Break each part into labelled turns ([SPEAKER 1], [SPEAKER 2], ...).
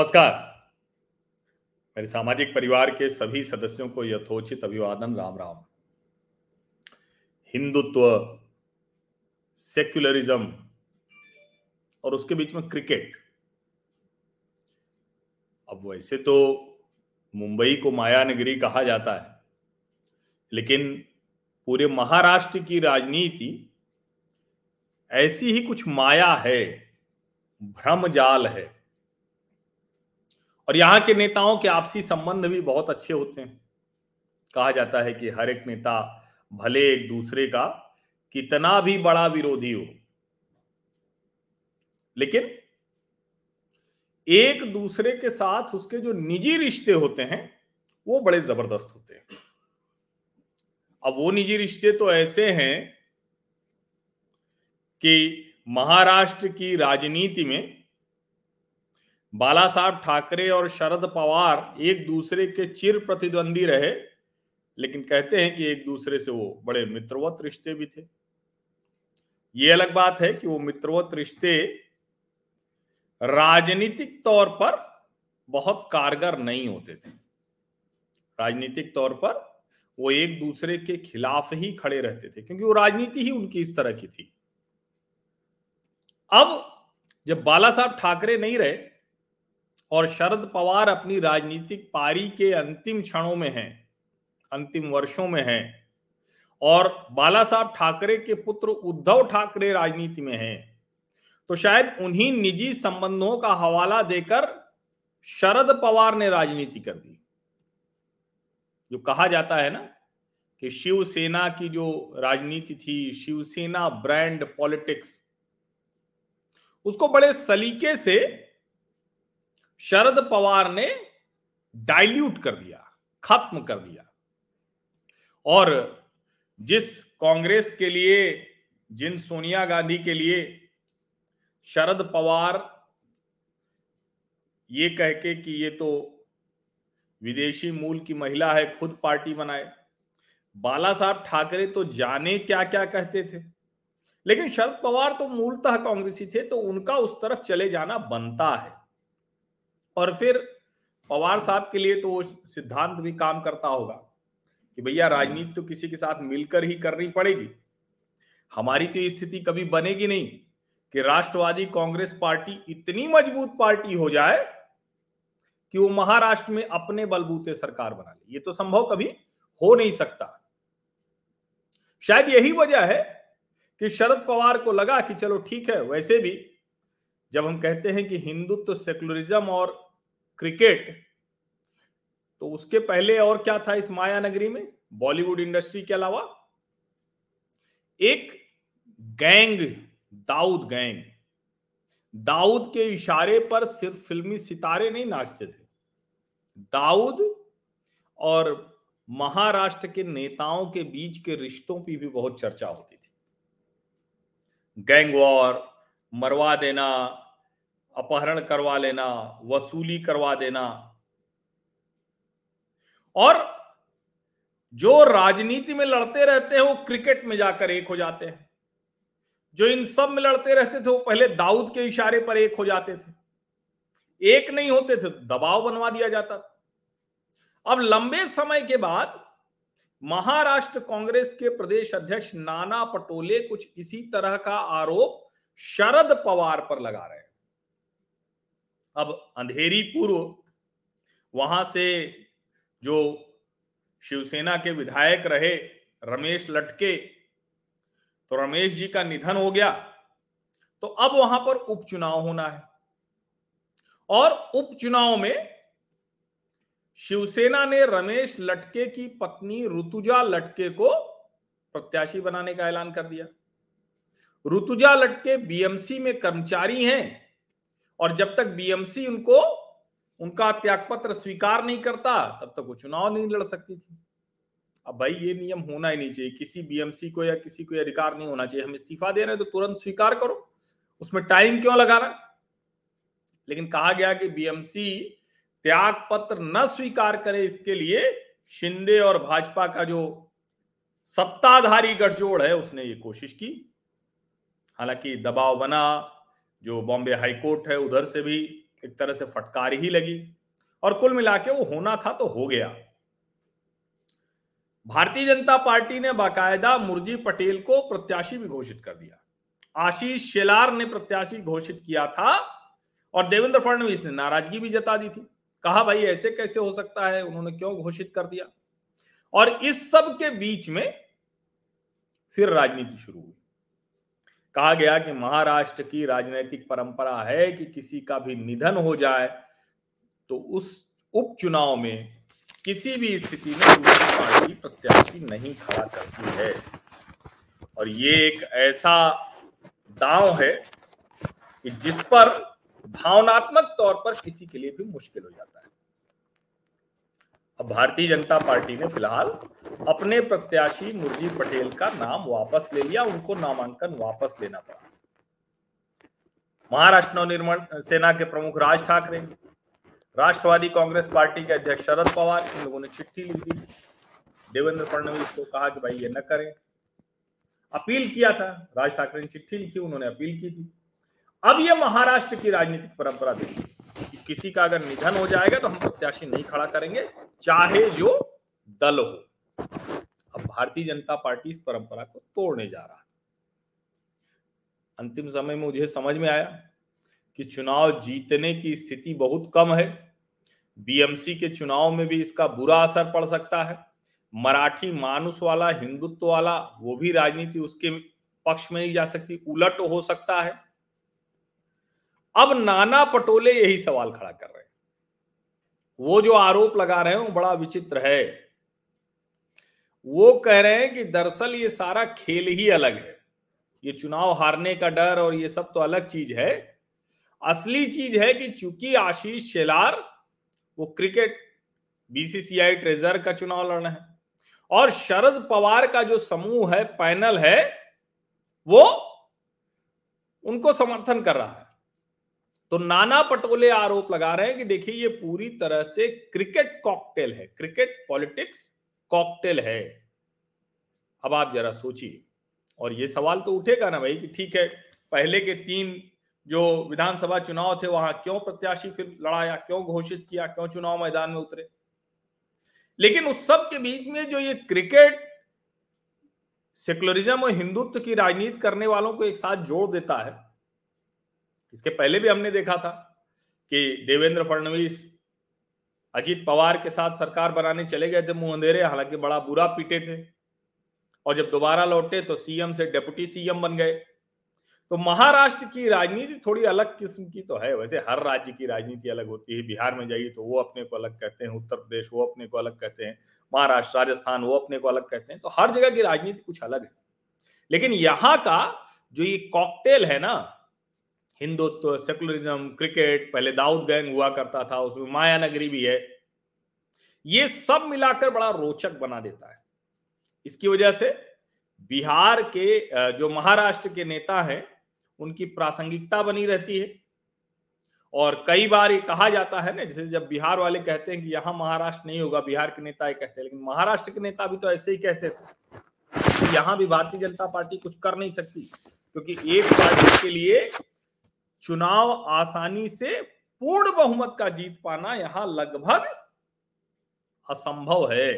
[SPEAKER 1] नमस्कार। मेरे सामाजिक परिवार के सभी सदस्यों को यथोचित अभिवादन, राम राम। हिंदुत्व सेक्युलरिज्म और उसके बीच में क्रिकेट अब वैसे तो मुंबई को माया नगरी कहा जाता है, लेकिन पूरे महाराष्ट्र की राजनीति ऐसी ही कुछ माया है, भ्रम जाल है। और यहाँ के नेताओं के आपसी संबंध भी बहुत अच्छे होते हैं। कहा जाता है कि हर एक नेता भले एक दूसरे का कितना भी बड़ा विरोधी हो, लेकिन एक दूसरे के साथ उसके जो निजी रिश्ते होते हैं, वो बड़े ज़बरदस्त होते हैं। अब वो निजी रिश्ते तो ऐसे हैं कि महाराष्ट्र की राजनीति में बाला साहब ठाकरे और शरद पवार एक दूसरे के चिर प्रतिद्वंदी रहे, लेकिन कहते हैं कि एक दूसरे से वो बड़े मित्रवत रिश्ते भी थे। ये अलग बात है कि वो मित्रवत रिश्ते राजनीतिक तौर पर बहुत कारगर नहीं होते थे। राजनीतिक तौर पर वो एक दूसरे के खिलाफ ही खड़े रहते थे, क्योंकि वो राजनीति ही उनकी इस तरह की थी। अब जब बाला साहब ठाकरे नहीं रहे और शरद पवार अपनी राजनीतिक पारी के अंतिम क्षणों में हैं, अंतिम वर्षों में हैं और बाला साहब ठाकरे के पुत्र उद्धव ठाकरे राजनीति में हैं। तो शायद उन्हीं निजी संबंधों का हवाला देकर शरद पवार ने राजनीति कर दी। जो कहा जाता है ना कि शिवसेना की जो राजनीति थी, शिवसेना ब्रांड पॉलिटिक्स, उसको बड़े सलीके से शरद पवार ने डाइल्यूट कर दिया, खत्म कर दिया। और जिस कांग्रेस के लिए, जिन सोनिया गांधी के लिए शरद पवार ये कह के कि ये तो विदेशी मूल की महिला है, खुद पार्टी बनाए। बाला साहब ठाकरे तो जाने क्या क्या कहते थे। लेकिन शरद पवार तो मूलतः कांग्रेसी थे तो उनका उस तरफ़ चले जाना बनता है। और फिर पवार साहब के लिए तो सिद्धांत भी काम करता होगा कि भैया राजनीति तो किसी के साथ मिलकर ही करनी पड़ेगी। हमारी तो स्थिति कभी बनेगी नहीं कि राष्ट्रवादी कांग्रेस पार्टी इतनी मज़बूत पार्टी हो जाए कि वो महाराष्ट्र में अपने बलबूते सरकार बना ले। ये तो संभव कभी हो नहीं सकता। शायद यही वजह है कि शरद पवार को लगा कि चलो ठीक है, वैसे भी जब हम कहते हैं कि हिंदुत्व तो सेकुलरिज्म और क्रिकेट तो उसके पहले और क्या था इस माया नगरी में? बॉलीवुड इंडस्ट्री के अलावा एक गैंग दाऊद गैंग दाऊद के इशारे पर सिर्फ़ फिल्मी सितारे नहीं नाचते थे। दाऊद और महाराष्ट्र के नेताओं के बीच के रिश्तों की भी बहुत चर्चा होती थी। गैंग वॉर मरवा देना, अपहरण करवा लेना, वसूली करवा देना। और जो राजनीति में लड़ते रहते हैं, वो क्रिकेट में जाकर एक हो जाते हैं। जो इन सब में लड़ते रहते थे, वो पहले दाऊद के इशारे पर एक हो जाते थे। एक नहीं होते थे, दबाव बनवा दिया जाता था। अब लंबे समय के बाद महाराष्ट्र कांग्रेस के प्रदेश अध्यक्ष नाना पटोले कुछ इसी तरह का आरोप शरद पवार पर लगा रहे हैं। अब अंधेरी पूर्व, वहाँ से जो शिवसेना के विधायक रहे रमेश लटके तो रमेश जी का निधन हो गया तो अब वहाँ पर उपचुनाव होना है। और उपचुनाव में शिवसेना ने रमेश लटके की पत्नी ऋतुजा लटके को प्रत्याशी बनाने का ऐलान कर दिया। ऋतुजा लटके बीएमसी में कर्मचारी हैं और जब तक बीएमसी उनको, उनका त्यागपत्र स्वीकार नहीं करता, तब तक वो चुनाव नहीं लड़ सकती थी। अब भाई ये नियम होना ही नहीं चाहिए। किसी बीएमसी को या किसी को अधिकार नहीं होना चाहिए। हम इस्तीफा दे रहे हैं तो तुरंत स्वीकार करो। उसमें टाइम क्यों लगाना? लेकिन कहा गया कि बीएमसी त्याग पत्र न स्वीकार करे, इसके लिए शिंदे और भाजपा का जो सत्ताधारी गठजोड़ है, उसने ये कोशिश की। हालाँकि दबाव बना, जो बॉम्बे हाईकोर्ट है, उधर से भी एक तरह से फटकार ही लगी और कुल मिला के वो होना था तो हो गया। भारतीय जनता पार्टी ने बाकायदा मुरजी पटेल को प्रत्याशी भी घोषित कर दिया। आशीष शेलार ने प्रत्याशी घोषित किया था और देवेंद्र फडणवीस ने नाराज़गी भी जता दी थी। कहा, भाई, ऐसे कैसे हो सकता है? उन्होंने क्यों घोषित कर दिया? और इस सब के बीच में फिर राजनीति शुरू हुई। कहा गया कि महाराष्ट्र की राजनीतिक परंपरा है कि किसी का भी निधन हो जाए तो उस उपचुनाव में किसी भी स्थिति में दूसरी पार्टी प्रत्याशी नहीं खड़ा करती है। और ये एक ऐसा दांव है कि जिस पर भावनात्मक तौर पर किसी के लिए भी मुश्किल हो जाता है। भारतीय जनता पार्टी ने फ़िलहाल अपने प्रत्याशी मुरजी पटेल का नाम वापस ले लिया, उनको नामांकन वापस लेना पड़ा। महाराष्ट्र नवनिर्माण सेना के प्रमुख राज ठाकरे, राष्ट्रवादी कांग्रेस पार्टी के अध्यक्ष शरद पवार, इन लोगों ने चिट्ठी लिख दी। देवेंद्र फडणवीस को कहा कि भाई ये न करें। अपील किया था, राज ठाकरे ने चिट्ठी लिखी, उन्होंने अपील की थी। अब ये महाराष्ट्र की राजनीतिक परंपरा देखिए। कि किसी का अगर निधन हो जाएगा तो हम प्रत्याशी नहीं खड़ा करेंगे, चाहे जो दल हो। अब भारतीय जनता पार्टी इस परंपरा को तोड़ने जा रहा है अंतिम समय में मुझे समझ में आया कि चुनाव जीतने की स्थिति बहुत कम है। बीएमसी के चुनाव में भी इसका बुरा असर पड़ सकता है। मराठी मानुस वाला, हिंदुत्व वाला, वो भी राजनीति उसके पक्ष में नहीं जा सकती, उलट हो सकता है। अब नाना पटोले यही सवाल खड़ा कर रहे हैं। वो जो आरोप लगा रहे हैं वो बड़ा विचित्र है। वो कह रहे हैं कि दरअसल ये सारा खेल ही अलग है। ये चुनाव हारने का डर और ये सब तो अलग चीज़ है। असली चीज़ है कि चूँकि आशीष शेलार, वो क्रिकेट, बीसीसीआई ट्रेजर का चुनाव लड़ना है और शरद पवार का जो समूह है, पैनल है, वो उनको समर्थन कर रहा है। तो नाना पटोले आरोप लगा रहे हैं कि देखिए, ये पूरी तरह से क्रिकेट कॉकटेल है। क्रिकेट पॉलिटिक्स कॉकटेल है। अब आप जरा सोचिए। और ये सवाल तो उठेगा ना भाई कि ठीक है, पहले के तीन जो विधानसभा चुनाव थे, वहाँ क्यों प्रत्याशी फिर लड़ाया, क्यों घोषित किया, क्यों चुनाव मैदान में उतरे? लेकिन उस सब के बीच में जो ये क्रिकेट सेकुलरिज्म और हिंदुत्व की राजनीति करने वालों को एक साथ जोड़ देता है इसके पहले भी हमने देखा था कि देवेंद्र फडणवीस अजीत पवार के साथ सरकार बनाने चले गए थे मुँह अंधेरे, हालाँकि बड़ा बुरा पीटे थे। और जब दोबारा लौटे तो सीएम से डेप्यूटी सीएम बन गए। तो महाराष्ट्र की राजनीति थोड़ी अलग किस्म की तो है। वैसे हर राज्य की राजनीति अलग होती है। बिहार में जाइए तो वो अपने को अलग कहते हैं, उत्तर प्रदेश वो अपने को अलग कहते हैं, महाराष्ट्र, राजस्थान वो अपने को अलग कहते हैं। तो हर जगह की राजनीति कुछ अलग है। लेकिन यहाँ का जो ये कॉकटेल है ना हिंदुत्व सेकुलरिज्म क्रिकेट पहले दाऊद गैंग हुआ करता था, उसमें माया नगरी भी है। ये सब मिलाकर बड़ा रोचक बना देता है। इसकी वजह से बिहार के जो महाराष्ट्र के नेता हैं, उनकी प्रासंगिकता बनी रहती है। और कई बार ये कहा जाता है ना, जैसे जब बिहार वाले कहते हैं कि यहाँ महाराष्ट्र नहीं होगा, बिहार के नेता ये कहते हैं, लेकिन महाराष्ट्र के नेता भी तो ऐसे ही कहते थे। यहाँ भी भारतीय जनता पार्टी कुछ कर नहीं सकती, क्योंकि एक पार्टी के लिए चुनाव आसानी से पूर्ण बहुमत का जीत पाना यहाँ लगभग असंभव है।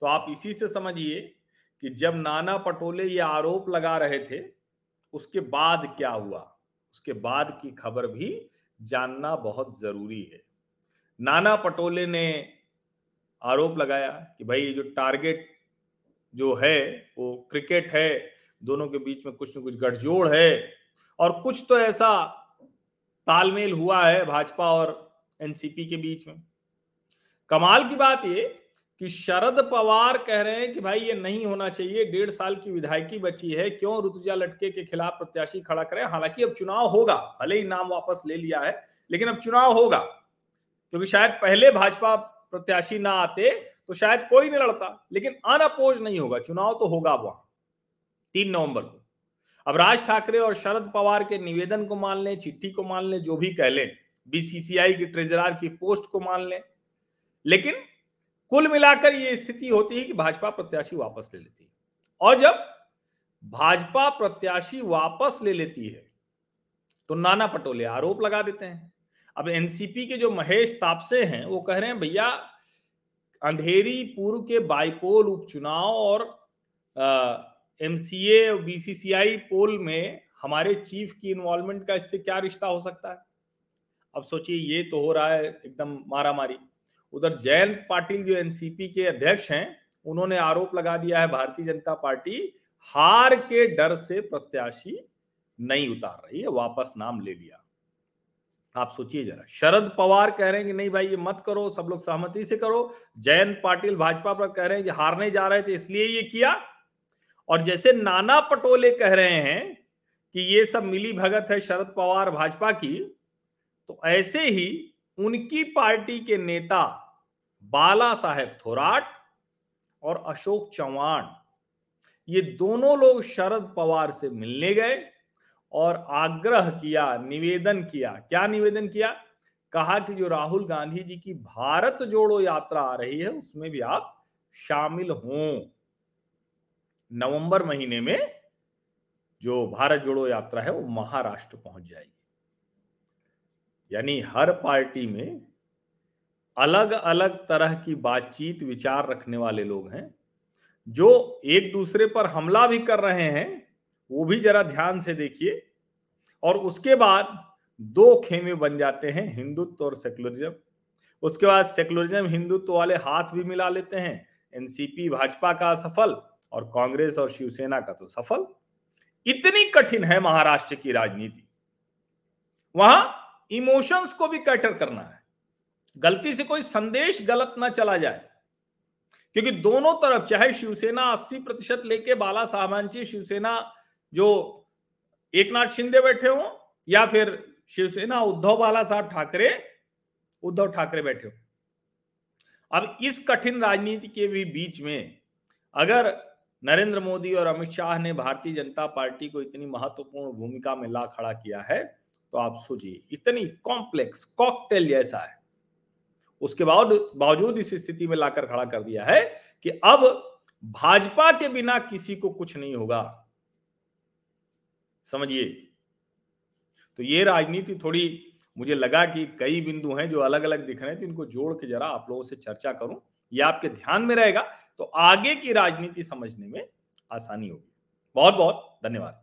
[SPEAKER 1] तो आप इसी से समझिए कि जब नाना पटोले ये आरोप लगा रहे थे, उसके बाद क्या हुआ? उसके बाद की खबर भी जानना बहुत ज़रूरी है। नाना पटोले ने आरोप लगाया कि भाई जो टारगेट जो है, वो क्रिकेट है, दोनों के बीच में कुछ न कुछ गठजोड़ है और कुछ तो ऐसा तालमेल हुआ है भाजपा और एनसीपी के बीच में। कमाल की बात ये कि शरद पवार कह रहे हैं कि भाई ये नहीं होना चाहिए, डेढ़ साल की विधायकी बची है, क्यों ऋतुजा लटके के खिलाफ प्रत्याशी खड़ा करें? हालाँकि अब चुनाव होगा, भले ही नाम वापस ले लिया है, लेकिन अब चुनाव होगा, क्योंकि शायद पहले भाजपा प्रत्याशी ना आते तो शायद कोई नहीं लड़ता, लेकिन अनअपोज नहीं होगा, चुनाव तो होगा वहाँ, तीन नवंबर को। अब राज ठाकरे और शरद पवार के निवेदन को मान लें, चिट्ठी को मान लें, जो भी कह लें बीसीसीआई की ट्रेजरार की पोस्ट को मान लें। लेकिन कुल मिलाकर ये स्थिति होती है कि भाजपा प्रत्याशी वापस ले लेती है। और जब भाजपा प्रत्याशी वापस ले लेती है तो नाना पटोले आरोप लगा देते हैं। अब एनसीपी के जो महेश तापसे हैं, वो कह रहे हैं, भैया, अंधेरी पूर्व के बाईपोल उपचुनाव और एमसीए और बीसीसीआई पोल में हमारे चीफ की इन्वॉल्वमेंट का इससे क्या रिश्ता हो सकता है? अब सोचिए, ये तो हो रहा है एकदम मारा मारी उधर जयंत पाटिल जो एनसीपी के अध्यक्ष हैं, उन्होंने आरोप लगा दिया है, भारतीय जनता पार्टी हार के डर से प्रत्याशी नहीं उतार रही है, वापस नाम ले लिया। आप सोचिए जरा, शरद पवार कह रहे हैं कि नहीं भाई, ये मत करो, सब लोग सहमति से करो। जयंत पाटिल भाजपा पर कह रहे हैं कि हारने जा रहे थे, इसलिए ये किया। और जैसे नाना पटोले कह रहे हैं कि ये सब मिली भगत है शरद पवार भाजपा की तो ऐसे ही उनकी पार्टी के नेता बाला साहेब थोराट और अशोक चौहान ये दोनों लोग शरद पवार से मिलने गए और आग्रह किया, निवेदन किया। क्या निवेदन किया? कहा कि जो राहुल गांधी जी की भारत जोड़ो यात्रा आ रही है, उसमें भी आप शामिल हों। नवंबर महीने में जो भारत जोड़ो यात्रा है, वो महाराष्ट्र पहुँच जाएगी। यानी हर पार्टी में अलग अलग तरह की बातचीत, विचार रखने वाले लोग हैं, जो एक दूसरे पर हमला भी कर रहे हैं, वो भी जरा ध्यान से देखिए। और उसके बाद दो खेमे बन जाते हैं, हिंदुत्व और सेकुलरिज्म उसके बाद सेकुलरिज्म हिंदुत्व वाले हाथ भी मिला लेते हैं। एनसीपी, भाजपा का सफल और कांग्रेस और शिवसेना का तो सफल। इतनी कठिन है महाराष्ट्र की राजनीति। वहाँ इमोशंस को भी कैटर करना है। गलती से कोई संदेश गलत ना चला जाए। क्योंकि दोनों तरफ़, चाहे शिवसेना 80 प्रतिशत लेके बाला साहबांची शिवसेना जो एक नाथ शिंदे बैठे हो या फिर शिवसेना उद्धव बाला साहब ठाकरे, उद्धव ठाकरे बैठे हो। अब इस कठिन राजनीति के भी बीच में अगर नरेंद्र मोदी और अमित शाह ने भारतीय जनता पार्टी को इतनी महत्वपूर्ण भूमिका में ला खड़ा किया है तो आप सोचिए, इतनी कॉम्प्लेक्स कॉकटेल जैसा है। उसके बावजूद इस स्थिति में लाकर खड़ा कर दिया है कि अब भाजपा के बिना किसी को कुछ नहीं होगा। समझिए? तो ये राजनीति थोड़ी मुझे लगा कि कई बिंदु हैं जो अलग अलग दिख रहे हैं तो इनको जोड़ के जरा आप लोगों से चर्चा करूँ। ये आपके ध्यान में रहेगा तो आगे की राजनीति समझने में आसानी होगी। बहुत बहुत धन्यवाद।